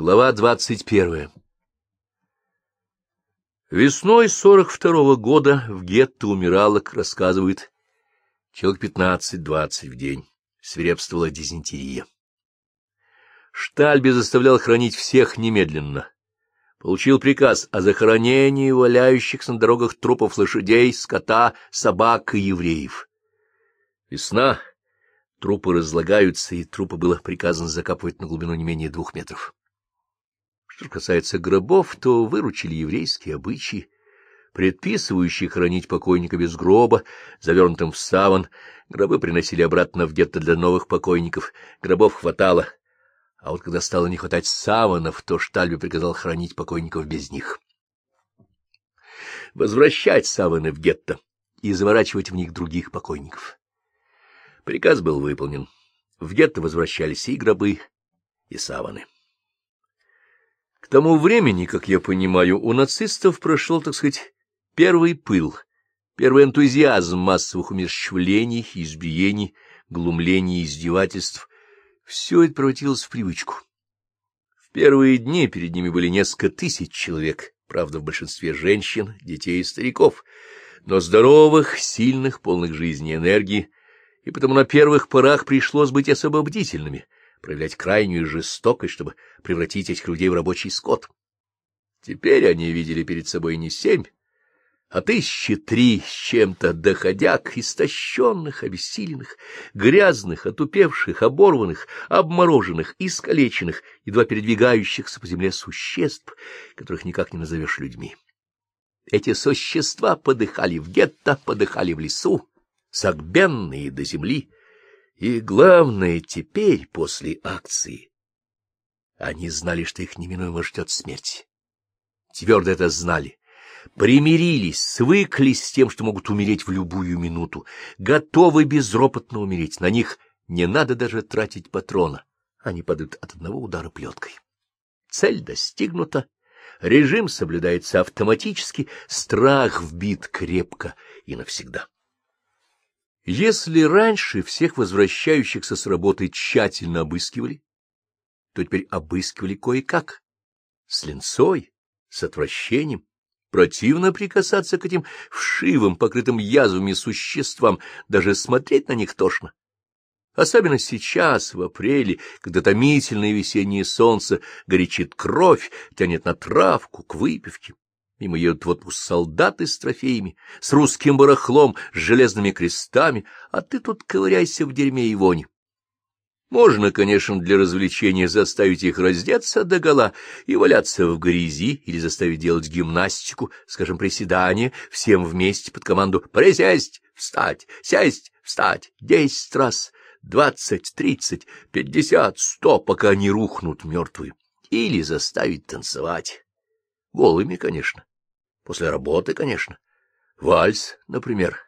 Глава двадцать первая Весной сорок второго года в гетто умирало, рассказывают, человек пятнадцать-двадцать в день. Свирепствовала дизентерия. Штальби заставлял хранить всех немедленно. Получил приказ о захоронении валяющихся на дорогах трупов лошадей, скота, собак и евреев. Весна, трупы разлагаются, и трупы было приказано закапывать на глубину не менее двух метров. Что касается гробов, то выручили еврейские обычаи, предписывающие хранить покойника без гроба, завернутым в саван. Гробы приносили обратно в гетто для новых покойников. Гробов хватало. А вот когда стало не хватать саванов, то Штальбе приказал хранить покойников без них. Возвращать саваны в гетто и заворачивать в них других покойников. Приказ был выполнен. В гетто возвращались и гробы, и саваны. К тому времени, как я понимаю, у нацистов прошел, так сказать, первый пыл, первый энтузиазм массовых умерщвлений, избиений, глумлений издевательств. Все это превратилось в привычку. В первые дни перед ними были несколько тысяч человек, правда, в большинстве женщин, детей и стариков, но здоровых, сильных, полных жизни и энергии, и потому на первых порах пришлось быть особо бдительными — проявлять крайнюю жестокость, чтобы превратить этих людей в рабочий скот. Теперь они видели перед собой не семь, а тысячи три с чем-то доходяг, истощенных, обессиленных, грязных, отупевших, оборванных, обмороженных, искалеченных, едва передвигающихся по земле существ, которых никак не назовешь людьми. Эти существа подыхали в гетто, подыхали в лесу, согбенные до земли, и главное, теперь, после акции, они знали, что их неминуемо ждет смерть. Твердо это знали. Примирились, свыклись с тем, что могут умереть в любую минуту, готовы безропотно умереть. На них не надо даже тратить патрона. Они падают от одного удара плеткой. Цель достигнута, режим соблюдается автоматически, страх вбит крепко и навсегда. Если раньше всех возвращающихся с работы тщательно обыскивали, то теперь обыскивали кое-как, с линцой, с отвращением. Противно прикасаться к этим вшивым, покрытым язвами существам, даже смотреть на них тошно. Особенно сейчас, в апреле, когда томительное весеннее солнце горячит кровь, тянет на травку, к выпивке. Мимо едут вот солдаты с трофеями, с русским барахлом, с железными крестами, а ты тут ковыряйся в дерьме и вони. Можно, конечно, для развлечения заставить их раздеться догола и валяться в грязи или заставить делать гимнастику, скажем, приседания, всем вместе под команду «присесть», «встать», «сесть», «встать» десять раз, двадцать, тридцать, пятьдесят, сто, пока они рухнут мертвые. Или заставить танцевать. Голыми, конечно. После работы, конечно. Вальс, например.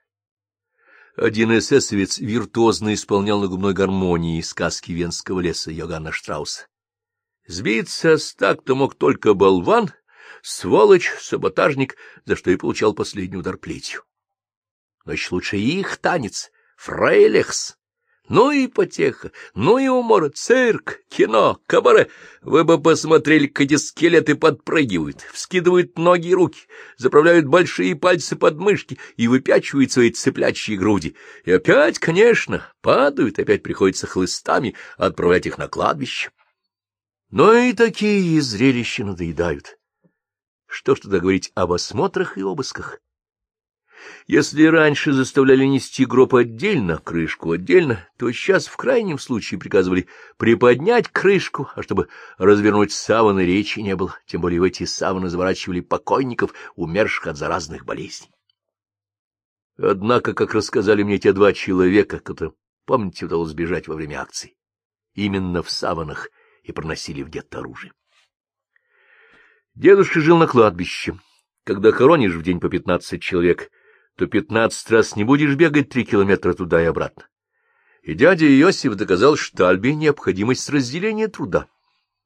Один эсэсовец виртуозно исполнял на губной гармонии сказки Венского леса Йоганна Штрауса. Сбиться с так-то мог только болван, сволочь, саботажник, за что и получал последний удар плетью. Еще лучше их танец, фрейлехс, ну и потеха, ну и умор, цирк, кино, кабаре. Вы бы посмотрели, как эти скелеты подпрыгивают, вскидывают ноги и руки, заправляют большие пальцы под мышки и выпячивают свои цыплячьи груди. И опять, конечно, падают, опять приходится хлыстами отправлять их на кладбище. Но и такие зрелища надоедают. Что ж тогда говорить об осмотрах и обысках? Если раньше заставляли нести гроб отдельно, крышку отдельно, то сейчас в крайнем случае приказывали приподнять крышку, а чтобы развернуть саваны речи не было, тем более в эти саваны заворачивали покойников, умерших от заразных болезней. Однако, как рассказали мне те два человека, которые, помните, удалось сбежать во время акции, именно в саванах и проносили в гетто оружие. Дедушка жил на кладбище. Когда хоронишь в день по пятнадцать человек — то пятнадцать раз не будешь бегать три километра туда и обратно. И дядя Иосиф доказал Штальбе необходимость разделения труда.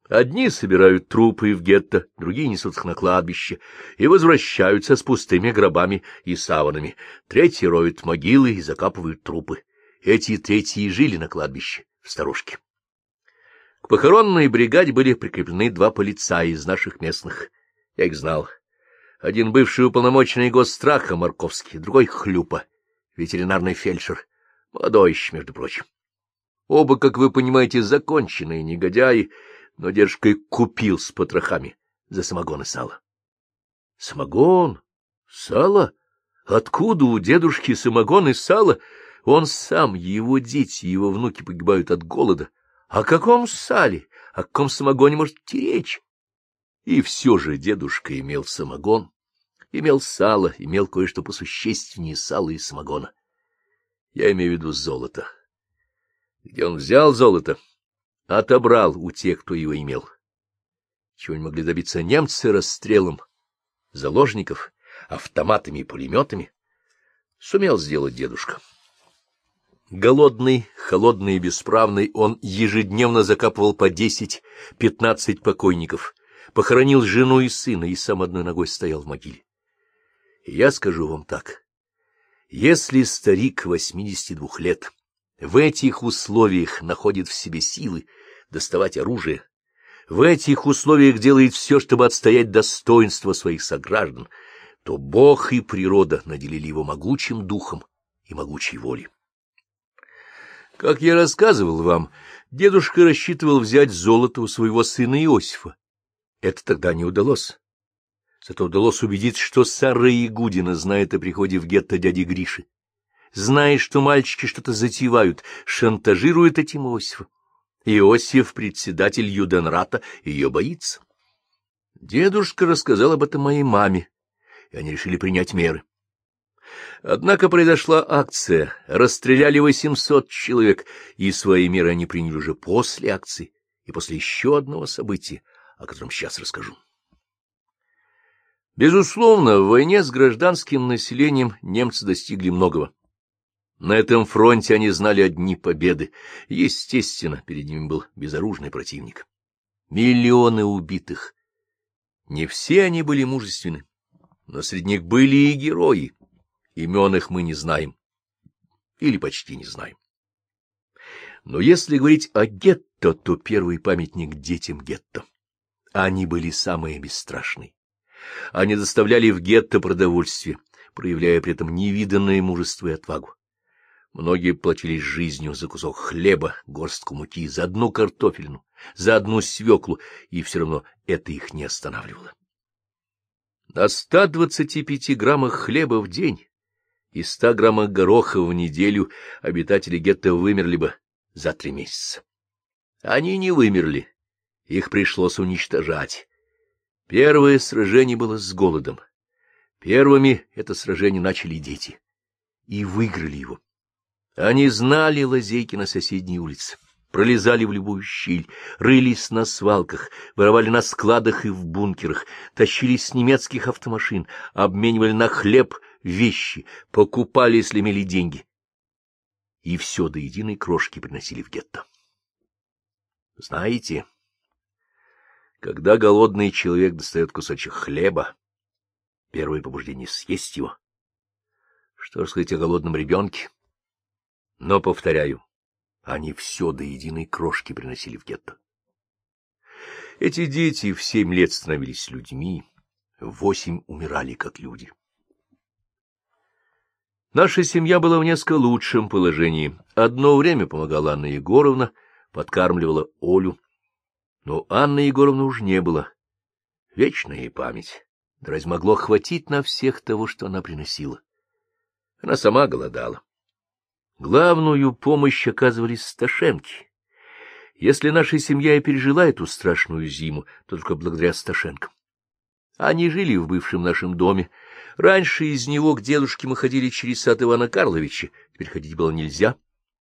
Одни собирают трупы в гетто, другие несут их на кладбище и возвращаются с пустыми гробами и саванами. Третьи роют могилы и закапывают трупы. Эти третьи жили на кладбище, в старушке. К похоронной бригаде были прикреплены два полицая из наших местных. Я их знал. Один бывший уполномоченный госстраха Марковский, другой — Хлюпа, ветеринарный фельдшер, молодой еще, между прочим. Оба, как вы понимаете, законченные негодяи, но дедушка купил с потрохами за самогон и сало. Самогон? Сало? Откуда у дедушки самогон и сало? Он сам, его дети, его внуки погибают от голода. О каком сале, о каком самогоне может идти речь? И все же дедушка имел самогон, имел сало, имел кое-что посущественнее сала и самогона. Я имею в виду золото. Где он взял золото? Отобрал у тех, кто его имел. Чего не могли добиться немцы расстрелом заложников, автоматами и пулеметами, сумел сделать дедушка. Голодный, холодный и бесправный, он ежедневно закапывал по десять-пятнадцать покойников, похоронил жену и сына и сам одной ногой стоял в могиле. Я скажу вам так. Если старик восьмидесяти двух лет в этих условиях находит в себе силы доставать оружие, в этих условиях делает все, чтобы отстоять достоинство своих сограждан, то Бог и природа наделили его могучим духом и могучей волей. Как я рассказывал вам, дедушка рассчитывал взять золото у своего сына Иосифа. Это тогда не удалось. Зато удалось убедиться, что Сара Ягудина знает о приходе в гетто дяди Гриши. Знает, что мальчики что-то затевают, шантажирует этим Иосифа. Иосиф, председатель Юденрата, ее боится. Дедушка рассказал об этом моей маме, и они решили принять меры. Однако произошла акция, расстреляли 800 человек, и свои меры они приняли уже после акции и после еще одного события, о котором сейчас расскажу. Безусловно, в войне с гражданским населением немцы достигли многого. На этом фронте они знали одни победы. Естественно, перед ними был безоружный противник. Миллионы убитых. Не все они были мужественны, но среди них были и герои. Имен их мы не знаем. Или почти не знаем. Но если говорить о гетто, то первый памятник детям гетто. Они были самые бесстрашные. Они доставляли в гетто продовольствие, проявляя при этом невиданное мужество и отвагу. Многие платились жизнью за кусок хлеба, горстку муки, за одну картофельну, за одну свеклу, и все равно это их не останавливало. На 125 граммах хлеба в день и 100 граммах гороха в неделю обитатели гетто вымерли бы за три месяца. Они не вымерли, их пришлось уничтожать. Первое сражение было с голодом. Первыми это сражение начали дети. И выиграли его. Они знали лазейки на соседней улице, пролезали в любую щель, рылись на свалках, воровали на складах и в бункерах, тащились с немецких автомашин, обменивали на хлеб вещи, покупали, если имели деньги. И все до единой крошки приносили в гетто. Знаете, когда голодный человек достает кусочек хлеба, первое побуждение — съесть его. Что ж сказать о голодном ребенке? Но, повторяю, они все до единой крошки приносили в гетто. Эти дети в семь лет становились людьми, восемь умирали как люди. Наша семья была в несколько лучшем положении. Одно время помогала Анна Егоровна, подкармливала Олю. Но Анны Егоровны уж не было. Вечная ей память. Да разве могло хватить на всех того, что она приносила? Она сама голодала. Главную помощь оказывали Сташенки. Если наша семья и пережила эту страшную зиму, то только благодаря Сташенкам. Они жили в бывшем нашем доме. Раньше из него к дедушке мы ходили через сад Ивана Карловича. Теперь ходить было нельзя.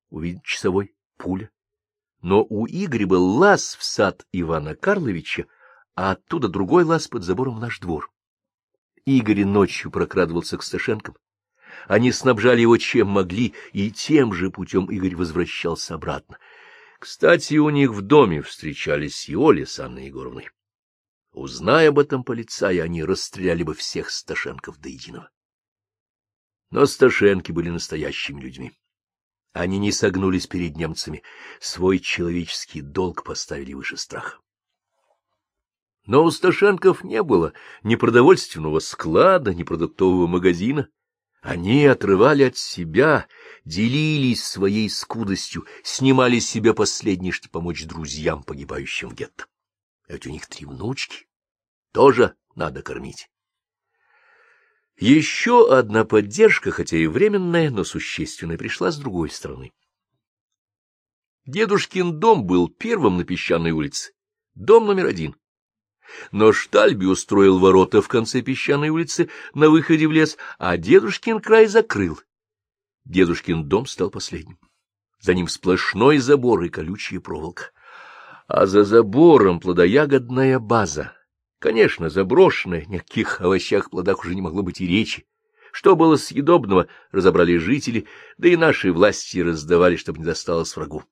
Увидеть часовой — пуля. Но у Игоря был лаз в сад Ивана Карловича, а оттуда другой лаз под забором в наш двор. Игорь ночью прокрадывался к Сташенкам. Они снабжали его чем могли, и тем же путем Игорь возвращался обратно. Кстати, у них в доме встречались и Оля с Анной Егоровной. Узная об этом полицаи, они расстреляли бы всех Сташенков до единого. Но Сташенки были настоящими людьми. Они не согнулись перед немцами, свой человеческий долг поставили выше страха. Но у Сташенков не было ни продовольственного склада, ни продуктового магазина. Они отрывали от себя, делились своей скудостью, снимали с себя последнее, чтобы помочь друзьям, погибающим в гетто. Ведь у них три внучки. Тоже надо кормить. Еще одна поддержка, хотя и временная, но существенная, пришла с другой стороны. Дедушкин дом был первым на песчаной улице, дом номер один. Но Штальби устроил ворота в конце песчаной улицы на выходе в лес, а дедушкин край закрыл. Дедушкин дом стал последним. За ним сплошной забор и колючая проволока. А за забором плодоягодная база, Конечно, заброшенное, никаких овощах, плодах уже не могло быть и речи. Что было съедобного, разобрали жители, да и наши власти раздавали, чтобы не досталось врагу.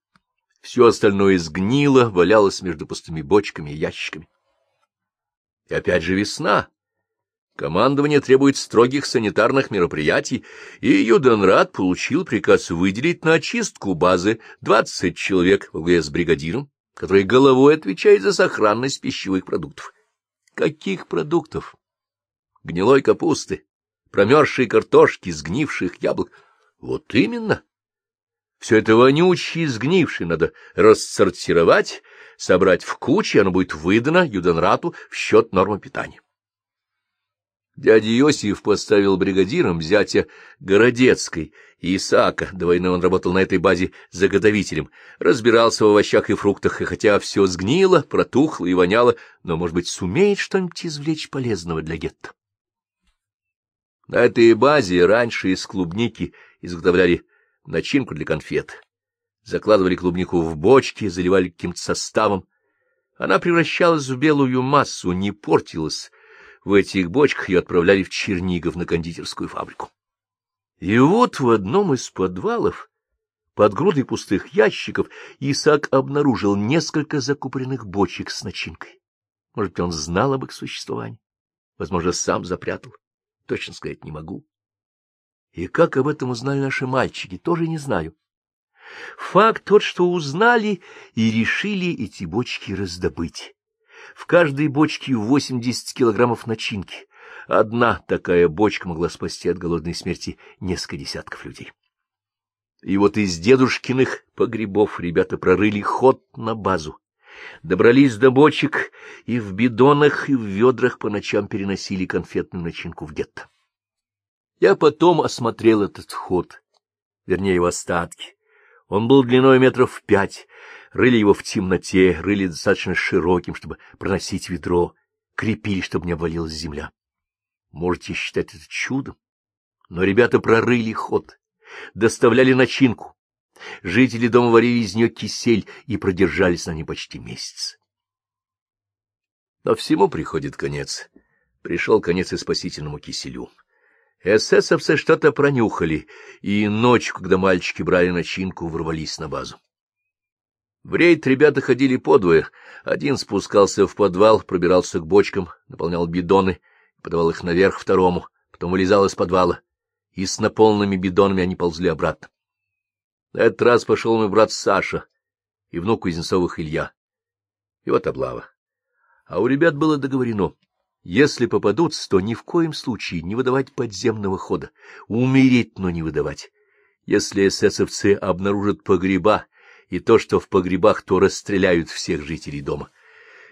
Все остальное сгнило, валялось между пустыми бочками и ящиками. И опять же весна. Командование требует строгих санитарных мероприятий, и Юденрат получил приказ выделить на очистку базы 20 человек во главе с бригадиром, который головой отвечает за сохранность пищевых продуктов. Каких продуктов? Гнилой капусты, промерзшей картошки, сгнивших яблок. Вот именно. Все это вонючее и сгнившее надо рассортировать, собрать в кучу, и оно будет выдано Юденрату в счет нормы питания. Дядя Иосиф поставил бригадиром зятя Городецкой Исаака. До войны он работал на этой базе заготовителем, разбирался в овощах и фруктах, и хотя все сгнило, протухло и воняло, но, может быть, сумеет что-нибудь извлечь полезного для гетто. На этой базе раньше из клубники изготовляли начинку для конфет. Закладывали клубнику в бочки, заливали каким-то составом. Она превращалась в белую массу, не портилась, в этих бочках ее отправляли в Чернигов на кондитерскую фабрику. И вот в одном из подвалов, под грудой пустых ящиков, Исаак обнаружил несколько закупоренных бочек с начинкой. Может он знал об их существовании. Возможно, сам запрятал. Точно сказать не могу. И как об этом узнали наши мальчики, тоже не знаю. Факт тот, что узнали и решили эти бочки раздобыть. В каждой бочке 80 килограммов начинки. Одна такая бочка могла спасти от голодной смерти несколько десятков людей. И вот из дедушкиных погребов ребята прорыли ход на базу. Добрались до бочек и в бидонах, и в ведрах по ночам переносили конфетную начинку в гетто. Я потом осмотрел этот ход, вернее, его остатки. Он был длиной метров пять, рыли его в темноте, рыли достаточно широким, чтобы проносить ведро, крепили, чтобы не обвалилась земля. Можете считать это чудом, но ребята прорыли ход, доставляли начинку. Жители дома варили из нее кисель и продержались на ней почти месяц. Но всему приходит конец. Пришел конец и спасительному киселю. Эсэсовцы что-то пронюхали, и ночью, когда мальчики брали начинку, ворвались на базу. В рейд ребята ходили подвое. Один спускался в подвал, пробирался к бочкам, наполнял бидоны, подавал их наверх второму, потом вылезал из подвала, и с наполненными бидонами они ползли обратно. На этот раз пошел мой брат Саша и внук Кузнецовых Илья. И вот облава. А у ребят было договорено, если попадутся, то ни в коем случае не выдавать подземного хода, умереть, но не выдавать. Если эсэсовцы обнаружат погреба, и то, что в погребах, то расстреляют всех жителей дома.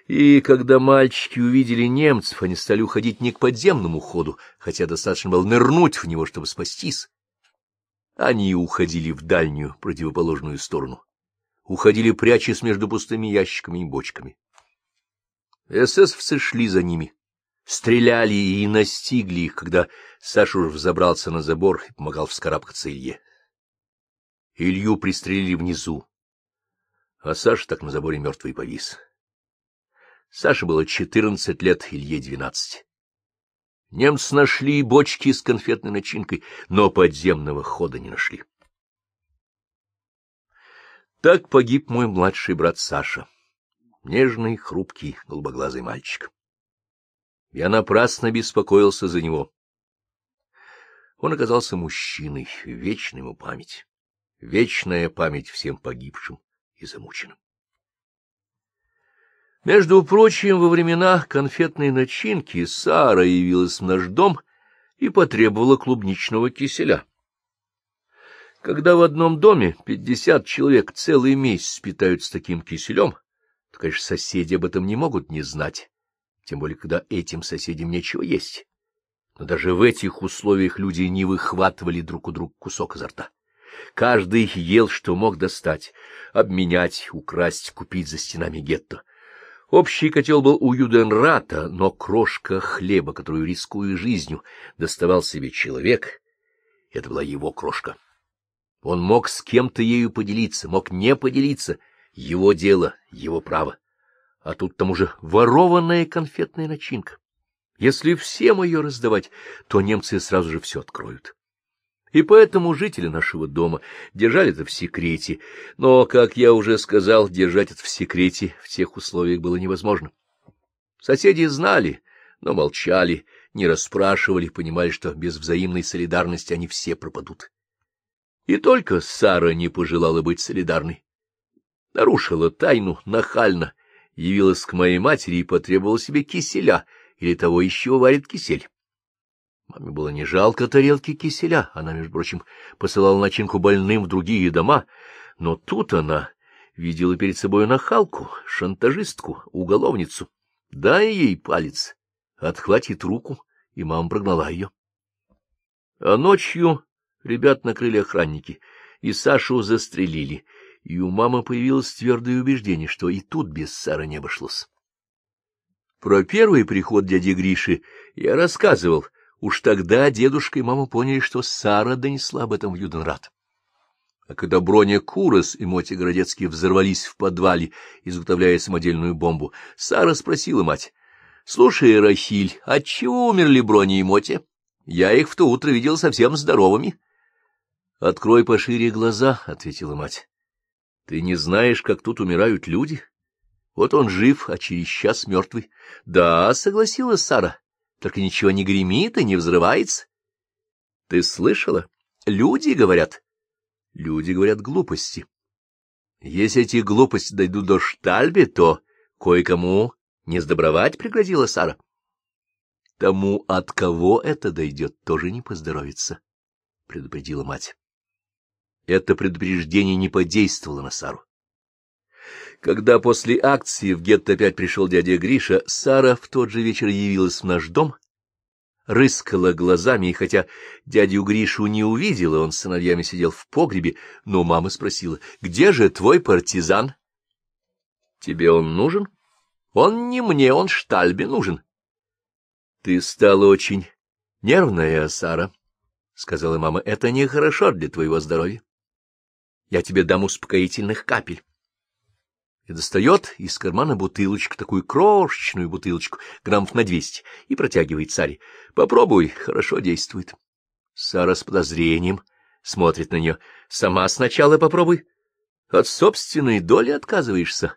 И когда мальчики увидели немцев, они стали уходить не к подземному ходу, хотя достаточно было нырнуть в него, чтобы спастись. Они уходили в дальнюю, противоположную сторону. Уходили, прячась между пустыми ящиками и бочками. Эсэсовцы шли за ними, стреляли и настигли их, когда Саша уже взобрался на забор и помогал вскарабкаться Илье. Илью пристрелили внизу, а Саша так на заборе мертвый повис. Саше было четырнадцать лет, Илье двенадцать. Немцы нашли бочки с конфетной начинкой, но подземного хода не нашли. Так погиб мой младший брат Саша, нежный, хрупкий, голубоглазый мальчик. Я напрасно беспокоился за него. Он оказался мужчиной, вечной ему память. вечная память всем погибшим и замученным. Между прочим, во времена конфетной начинки Сара явилась в наш дом и потребовала клубничного киселя. Когда в одном доме пятьдесят человек целый месяц питаются таким киселем, то, конечно, соседи об этом не могут не знать, тем более, когда этим соседям нечего есть. Но даже в этих условиях люди не выхватывали друг у друга кусок изо рта. Каждый ел, что мог достать, обменять, украсть, купить за стенами гетто. Общий котел был у Юденрата, но крошка хлеба, которую, рискуя жизнью, доставал себе человек, это была его крошка. Он мог с кем-то ею поделиться, мог не поделиться. Его дело, его право. А тут к тому же ворованная конфетная начинка. Если всем ее раздавать, то немцы сразу же все откроют. И поэтому жители нашего дома держали это в секрете. Но, как я уже сказал, держать это в секрете в тех условиях было невозможно. Соседи знали, но молчали, не расспрашивали, понимали, что без взаимной солидарности они все пропадут. И только Сара не пожелала быть солидарной. Нарушила тайну нахально, явилась к моей матери и потребовала себе киселя, или того еще варит кисель. Маме было не жалко тарелки киселя, она, между прочим, посылала начинку больным в другие дома, но тут она видела перед собой нахалку, шантажистку, уголовницу. Дай ей палец, отхватит руку, и мама прогнала ее. А ночью Ребят накрыли охранники, и Сашу застрелили, и у мамы появилось твердое убеждение, что и тут без Сары не обошлось. Про первый приход дяди Гриши я рассказывал. Уж тогда дедушка и мама поняли, что Сара донесла об этом в Юденрат. А когда Броня Курос и Моти Городецкий взорвались в подвале, изготовляя самодельную бомбу, Сара спросила мать, — Слушай, Рахиль, отчего умерли Броня и Моти? Я их в то утро видел совсем здоровыми. — Открой пошире глаза, — ответила мать. — Ты не знаешь, как тут умирают люди? Вот он жив, а через час мертвый. — Да, — согласилась Сара, — только ничего не гремит и не взрывается. — Ты слышала? Люди говорят. Люди говорят глупости. Если эти глупости дойдут до Штальбе, то кое-кому не сдобровать пригрозила Сара. Тому, от кого это дойдет, тоже не поздоровится, — предупредила мать. Это предупреждение не подействовало на Сару. Когда после акции в гетто опять пришел дядя Гриша, Сара в тот же вечер явилась в наш дом, рыскала глазами, и хотя дядю Гришу не увидела, он с сыновьями сидел в погребе, но мама спросила, «Где же твой партизан?» «Тебе он нужен?» «Он не мне, он Штальбе нужен». «Ты стала очень нервная, Сара», — сказала мама, — «это нехорошо для твоего здоровья». Я тебе дам успокоительных капель. И достает из кармана бутылочку, такую крошечную бутылочку, граммов на двести, и протягивает царе. Попробуй, хорошо действует. Сара с подозрением смотрит на нее. Сама сначала попробуй. От собственной доли отказываешься,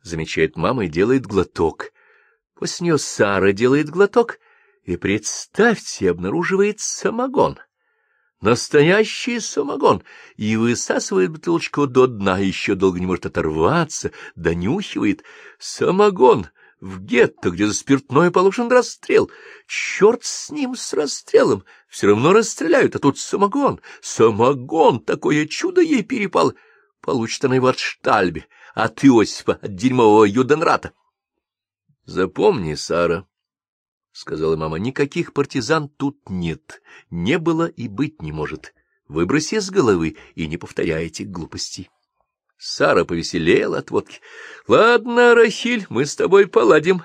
замечает мама и делает глоток. После нее Сара делает глоток, и, представьте, обнаруживает самогон — Настоящий самогон, и высасывает бутылочку до дна, еще долго не может оторваться, донюхивает. Самогон в гетто, где за спиртное положен расстрел. Черт с ним, с расстрелом, все равно расстреляют, а тут самогон. Самогон, такое чудо ей перепало. Получит она его от Штальбе, от Иосифа, от дерьмового Юденрата. Запомни, Сара, — сказала мама, — никаких партизан тут нет, не было и быть не может. Выброси с головы и не повторяй этих глупостей. Сара повеселела от водки. — Ладно, Рахиль, мы с тобой поладим,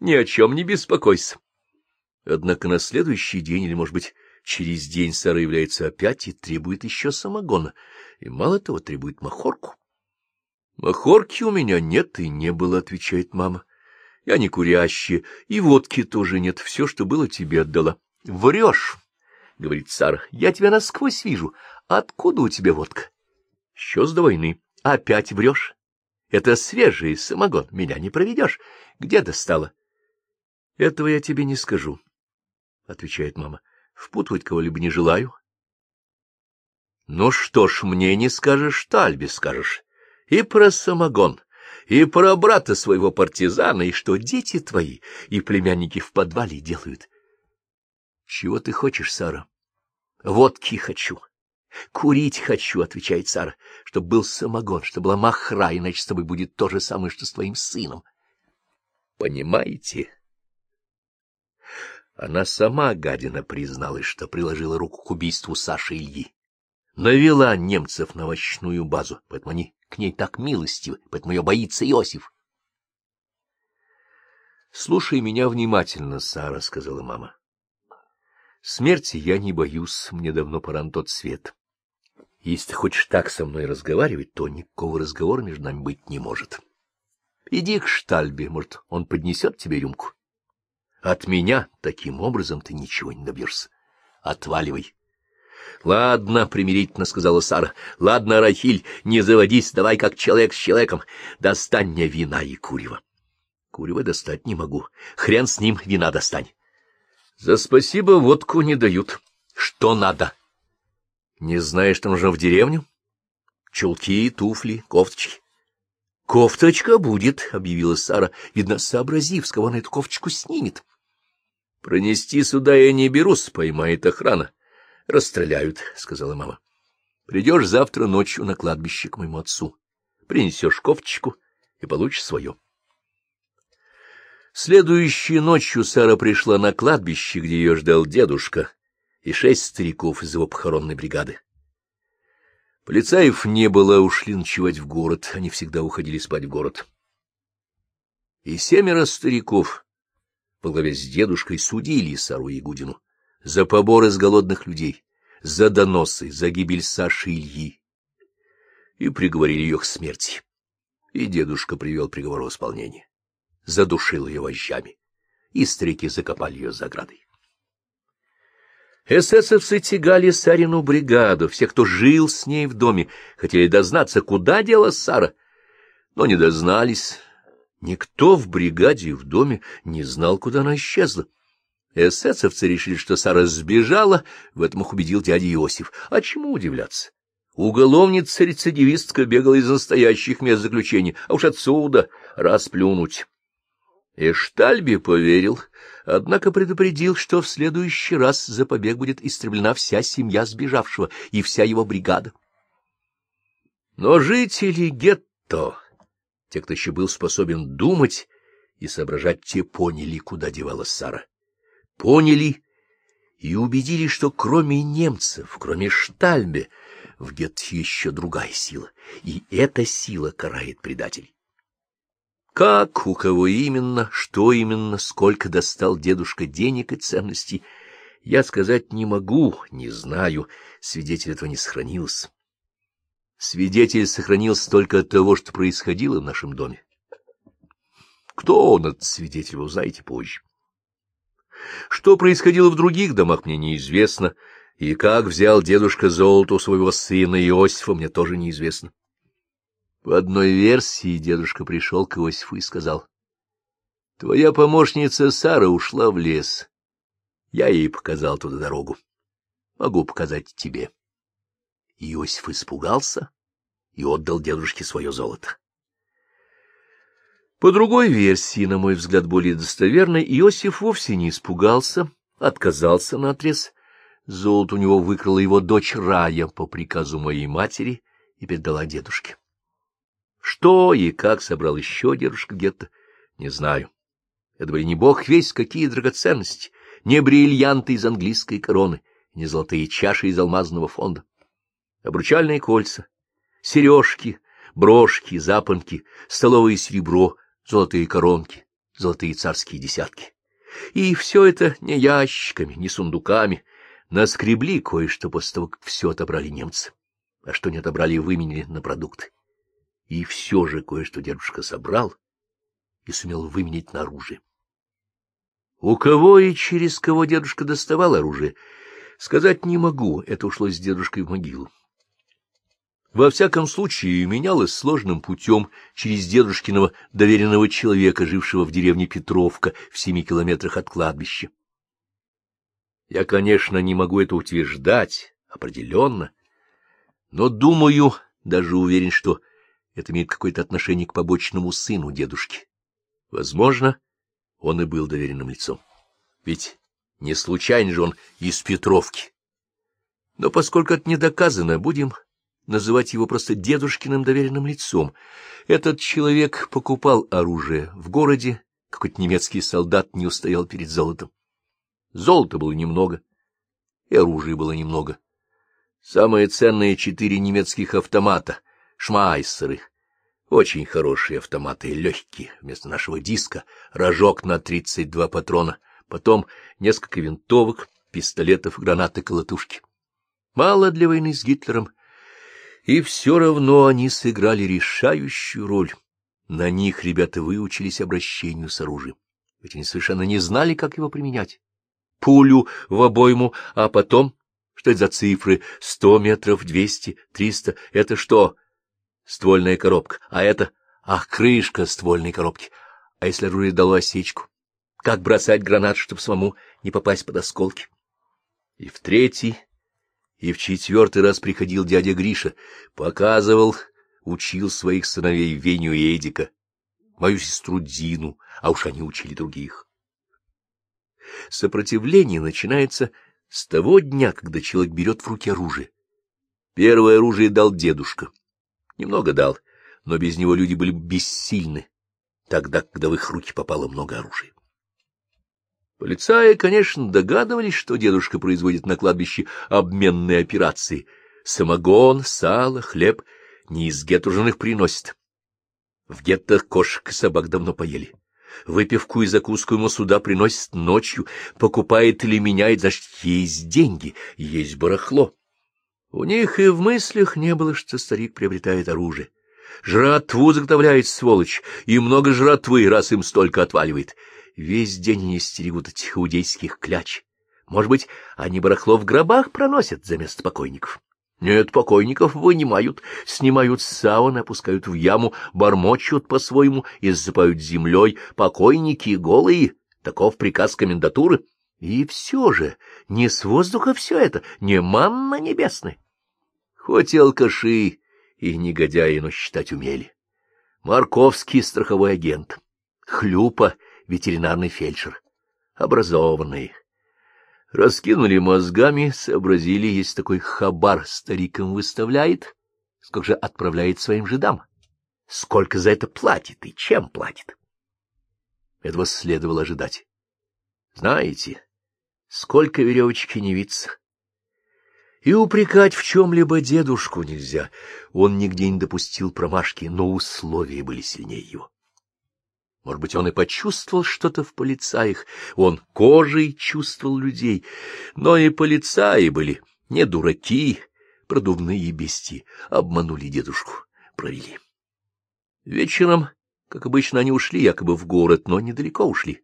ни о чем не беспокойся. Однако на следующий день, или, может быть, через день Сара является опять и требует еще самогона, и мало того требует махорку. — Махорки у меня нет и не было, — отвечает мама. — я не курящая, и водки тоже нет, все, что было, тебе отдала. — Врешь, — говорит Сара, — я тебя насквозь вижу. Откуда у тебя водка? — Еще с до войны. Опять врешь. Это свежий самогон, меня не проведешь. Где достала? — Этого я тебе не скажу, — отвечает мама. — Впутывать кого-либо не желаю. — Ну что ж, мне не скажешь, Тальбе скажешь. И про самогон, и про брата своего партизана, и что дети твои и племянники в подвале делают. — Чего ты хочешь, Сара? — Водки хочу. — Курить хочу, — отвечает Сара, — чтобы был самогон, чтобы была махра, иначе с тобой будет то же самое, что с твоим сыном. Понимаете? Она сама, гадина, призналась, что приложила руку к убийству Саши Ильи. Навела немцев на овощную базу, поэтому они к ней так милостивы, поэтому ее боится Иосиф. — Слушай меня внимательно, Сара, — сказала мама. — Смерти я не боюсь, мне давно пора на тот свет. Если ты хочешь так со мной разговаривать, то никакого разговора между нами быть не может. Иди к Штальбе, может, он поднесет тебе рюмку. От меня таким образом ты ничего не добьешься. Отваливай. — Ладно, — примирительно сказала Сара. — Ладно, Рахиль, не заводись, давай как человек с человеком. Достань мне вина и курева. Курева достать не могу. Хрен с ним, вина достань. — За спасибо водку не дают. Что надо? — Не знаешь, что нужно в деревню? Чулки, туфли, кофточки. — Кофточка будет, — объявила Сара, видно, сообразив, с кого она эту кофточку снимет. — Пронести сюда я не берусь, поймает охрана. — Расстреляют, — сказала мама. — Придешь завтра ночью на кладбище к моему отцу. Принесешь кофточку и получишь свое. Следующей ночью Сара пришла на кладбище, где ее ждал дедушка и шесть стариков из его похоронной бригады. Полицаев не было, ушли ночевать в город, они всегда уходили спать в город. И семеро стариков во главе с дедушкой судили Сару Ягудину за поборы с голодных людей, за доносы, за гибель Саши Ильи, и приговорили ее к смерти. И дедушка привел приговор в исполнение, задушил ее вожжами, и старики закопали ее за оградой. Эсэсовцы тягали Сарину бригаду, всех, кто жил с ней в доме, хотели дознаться, куда дела Сара, но не дознались. Никто в бригаде и в доме не знал, куда она исчезла. Эсэсовцы решили, что Сара сбежала, в этом их убедил дядя Иосиф. А чему удивляться? Уголовница-рецидивистка бегала из настоящих мест заключения, а уж отсюда расплюнуть. Эштальби поверил, однако предупредил, что в следующий раз за побег будет истреблена вся семья сбежавшего и вся его бригада. Но жители гетто, те, кто еще был способен думать и соображать, те поняли, куда девалась Сара. Поняли и убедились, что кроме немцев, кроме Штальбе, в гетто еще другая сила, и эта сила карает предателей. Как, у кого именно, что именно, сколько достал дедушка денег и ценностей, я сказать не могу, не знаю, свидетель этого не сохранился. Свидетель сохранился только от того, что происходило в нашем доме. Кто он, этот свидетель, вы узнаете позже. Что происходило в других домах, мне неизвестно, и как взял дедушка золото у своего сына Иосифа, мне тоже неизвестно. По одной версии дедушка пришел к Иосифу и сказал, — Твоя помощница Сара ушла в лес. Я ей показал туда дорогу. Могу показать тебе. Иосиф испугался и отдал дедушке свое золото. По другой версии, на мой взгляд, более достоверной, Иосиф вовсе не испугался, отказался наотрез. Золото у него выкрала его дочь Рая по приказу моей матери и передала дедушке. Что и как собрал еще дедушка Гетто, не знаю. Это были не бог весь какие драгоценности, не бриллианты из английской короны, не золотые чаши из алмазного фонда. Обручальные кольца, сережки, брошки, запонки, столовое серебро, золотые коронки, золотые царские десятки. И все это не ящиками, не сундуками, наскребли кое-что после того, как все отобрали немцы, а что не отобрали, выменили на продукты. И все же кое-что дедушка собрал и сумел выменить на оружие. У кого и через кого дедушка доставал оружие, сказать не могу, это ушло с дедушкой в могилу. Во всяком случае, менялось сложным путем через дедушкиного доверенного человека, жившего в деревне Петровка в семи километрах от кладбища. Я, конечно, не могу это утверждать определенно, Но, думаю, даже уверен, что это имеет какое-то отношение к побочному сыну дедушки. Возможно, он и был доверенным лицом. Ведь не случайно же он из Петровки. Но поскольку это не доказано, будем называть его просто дедушкиным доверенным лицом. Этот человек покупал оружие в городе, какой-то немецкий солдат не устоял перед золотом. Золота было немного, и оружия было немного. Самые ценные четыре немецких автомата, шмайсеры, очень хорошие автоматы, легкие, вместо нашего диска, рожок на 32 патрона, потом несколько винтовок, пистолетов, гранаты, колотушки. Мало для войны с Гитлером, и все равно они сыграли решающую роль. На них ребята выучились обращению с оружием, ведь они совершенно не знали, как его применять. Пулю в обойму, а потом... Что это за цифры? Сто метров, двести, триста. Это что? Ствольная коробка. А это... Ах, крышка ствольной коробки. А если оружие дало осечку? Как бросать гранат, чтобы самому не попасть под осколки? И в третий, и в четвертый раз приходил дядя Гриша, показывал, учил своих сыновей Веню и Эдика, мою сестру Дину, а уж они учили других. Сопротивление начинается с того дня, когда человек берет в руки оружие. Первое оружие дал дедушка. Немного дал, но без него люди были бессильны, тогда, когда в их руки попало много оружия. Полицаи, конечно, догадывались, что дедушка производит на кладбище обменные операции. Самогон, сало, хлеб не из гетто приносит. В гетто кошек и собак давно поели. Выпивку и закуску ему сюда приносит ночью, покупает или меняет, значит, есть деньги, есть барахло. У них и в мыслях не было, что старик приобретает оружие. Жратву заготовляет, сволочь, и много жратвы, раз им столько отваливает. Весь день они стерегут этих иудейских кляч. Может быть, они барахло в гробах проносят за место покойников? Нет, покойников вынимают, снимают с сауны, опускают в яму, бормочут по-своему и засыпают землей. Покойники голые, таков приказ комендатуры. И все же не с воздуха все это, не манна небесная. Хоть и алкаши, и негодяи, но считать умели. Марковский страховой агент, Хлюпа ветеринарный фельдшер. Образованные. Раскинули мозгами, сообразили, есть такой хабар старикам выставляет, сколько же отправляет своим жидам, сколько за это платит и чем платит. Этого следовало ожидать. Знаете, сколько веревочки не виться. И упрекать в чем-либо дедушку нельзя. Он нигде не допустил промашки, но условия были сильнее его. Может быть, он и почувствовал что-то в полицаях, он кожей чувствовал людей, но и полицаи были не дураки, продувные бести, обманули дедушку, провели. Вечером, как обычно, они ушли якобы в город, но недалеко ушли.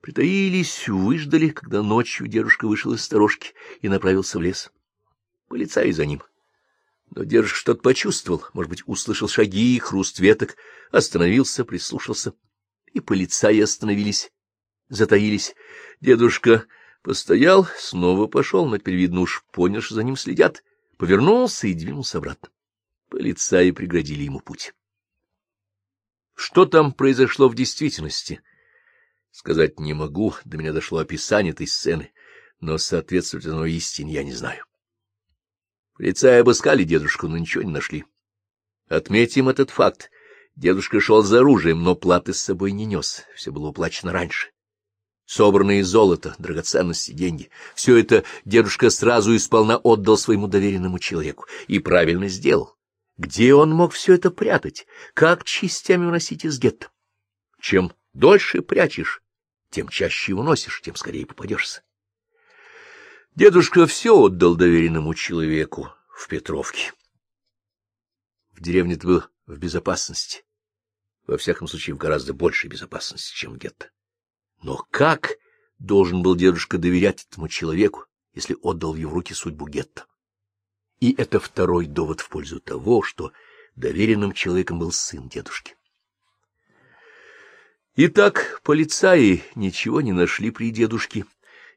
Притаились, выждали, когда ночью дедушка вышел из сторожки и направился в лес. Полицаи за ним. Но дедушка что-то почувствовал, может быть, услышал шаги, хруст веток, остановился, прислушался — и полицаи остановились, затаились. Дедушка постоял, снова пошел, но теперь, видно, уж понял, что за ним следят, повернулся и двинулся обратно. Полицаи преградили ему путь. Что там произошло в действительности? Сказать не могу, до меня дошло описание этой сцены, но соответствует оно истине я не знаю. Полицаи обыскали дедушку, но ничего не нашли. Отметим этот факт. Дедушка шел за оружием, но платы с собой не нес, все было уплачено раньше. Собранные золото, драгоценности, деньги — все это дедушка сразу и сполна отдал своему доверенному человеку и правильно сделал. Где он мог все это прятать? Как частями уносить из гетто? Чем дольше прячешь, тем чаще уносишь, тем скорее попадешься. Дедушка все отдал доверенному человеку в Петровке. В деревне ты был в безопасности во всяком случае, в гораздо большей безопасности, чем гетто. Но как должен был дедушка доверять этому человеку, если отдал в его руки судьбу гетто? И это второй довод в пользу того, что доверенным человеком был сын дедушки. Итак, полицаи ничего не нашли при дедушке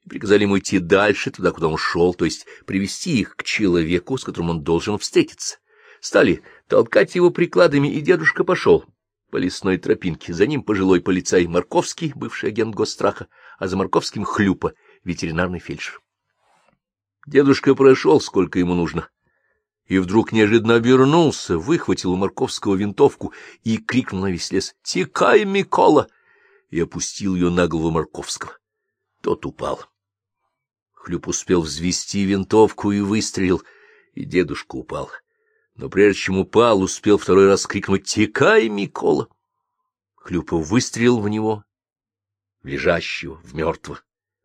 и приказали ему идти дальше, туда, куда он шел, то есть привести их к человеку, с которым он должен встретиться. Стали толкать его прикладами, и дедушка пошел по лесной тропинке. За ним пожилой полицай Марковский, бывший агент госстраха, а за Марковским — Хлюпа, ветеринарный фельдшер. Дедушка прошел, сколько ему нужно, и вдруг неожиданно обернулся, выхватил у Марковского винтовку и крикнул на весь лес «Текай, Микола!» и опустил ее на голову Марковского. Тот упал. Хлюп успел взвести винтовку и выстрелил, и дедушка упал. Но прежде чем упал, успел второй раз крикнуть «Текай, Микола!» Хлюпов выстрелил в него, в лежащего, в мертвого,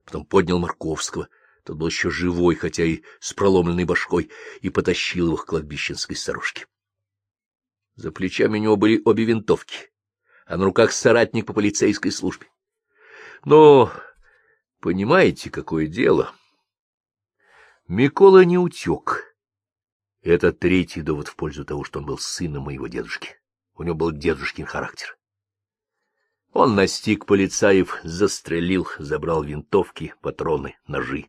потом поднял Марковского. Тот был еще живой, хотя и с проломленной башкой, и потащил его к кладбищенской сторожке. За плечами у него были обе винтовки, а на руках соратник по полицейской службе. Но понимаете, какое дело? Микола не утек. Это третий довод в пользу того, что он был сыном моего дедушки. У него был дедушкин характер. Он настиг полицаев, застрелил, забрал винтовки, патроны, ножи,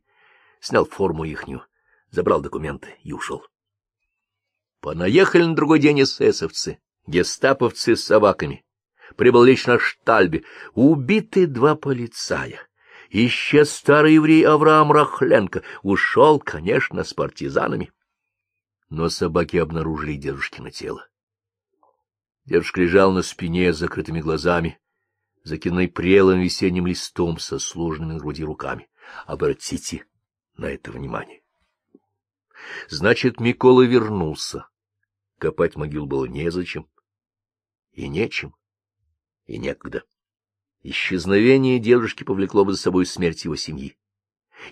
снял форму ихнюю, забрал документы и ушел. Понаехали на другой день эсэсовцы, гестаповцы с собаками. Прибыл лично штальбе. Убиты два полицая. Исчез старый еврей Авраам Рахленко. Ушел, конечно, с партизанами но собаки обнаружили дедушкино тело. Дедушка лежал на спине с закрытыми глазами, закинутой прелым весенним листом со сложенными на груди руками. Обратите на это внимание. Значит, Микола вернулся. Копать могил было незачем, и нечем, и некогда. Исчезновение дедушки повлекло бы за собой смерть его семьи.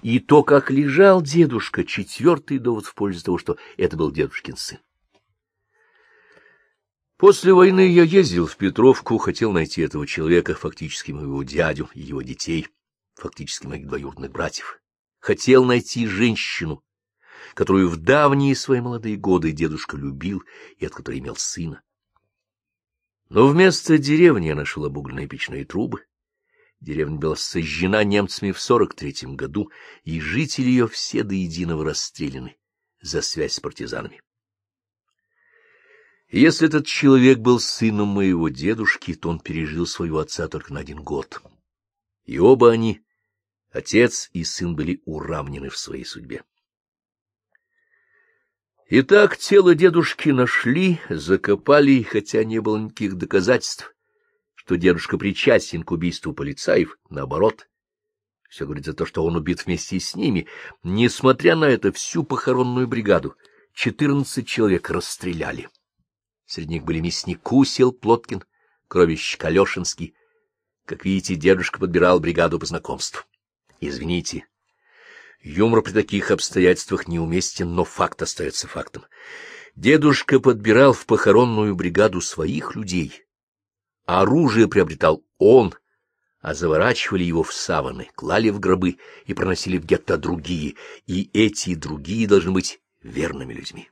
И то, как лежал дедушка, четвертый довод в пользу того, что это был дедушкин сын. После войны я ездил в Петровку, хотел найти этого человека, фактически моего дядю и его детей, фактически моих двоюродных братьев. Хотел найти женщину, которую в давние свои молодые годы дедушка любил и от которой имел сына. Но вместо деревни я нашел обугленные печные трубы, Деревня была сожжена немцами в сорок третьем году, и жители ее все до единого расстреляны за связь с партизанами. если этот человек был сыном моего дедушки, то он пережил своего отца только на один год. И оба они, отец и сын, были уравнены в своей судьбе. Итак, тело дедушки нашли, закопали, хотя не было никаких доказательств, что дедушка причастен к убийству полицаев, наоборот. Все говорит за то, что он убит вместе с ними. Несмотря на это, всю похоронную бригаду, четырнадцать человек расстреляли. Среди них были мясник Кусел, Плоткин, кровищ Калешинский. Как видите, дедушка подбирал бригаду по знакомству. Извините, юмор при таких обстоятельствах неуместен, но факт остается фактом. Дедушка подбирал в похоронную бригаду своих людей — Оружие приобретал он, а заворачивали его в саваны, клали в гробы и проносили в гетто другие, и эти другие должны быть верными людьми.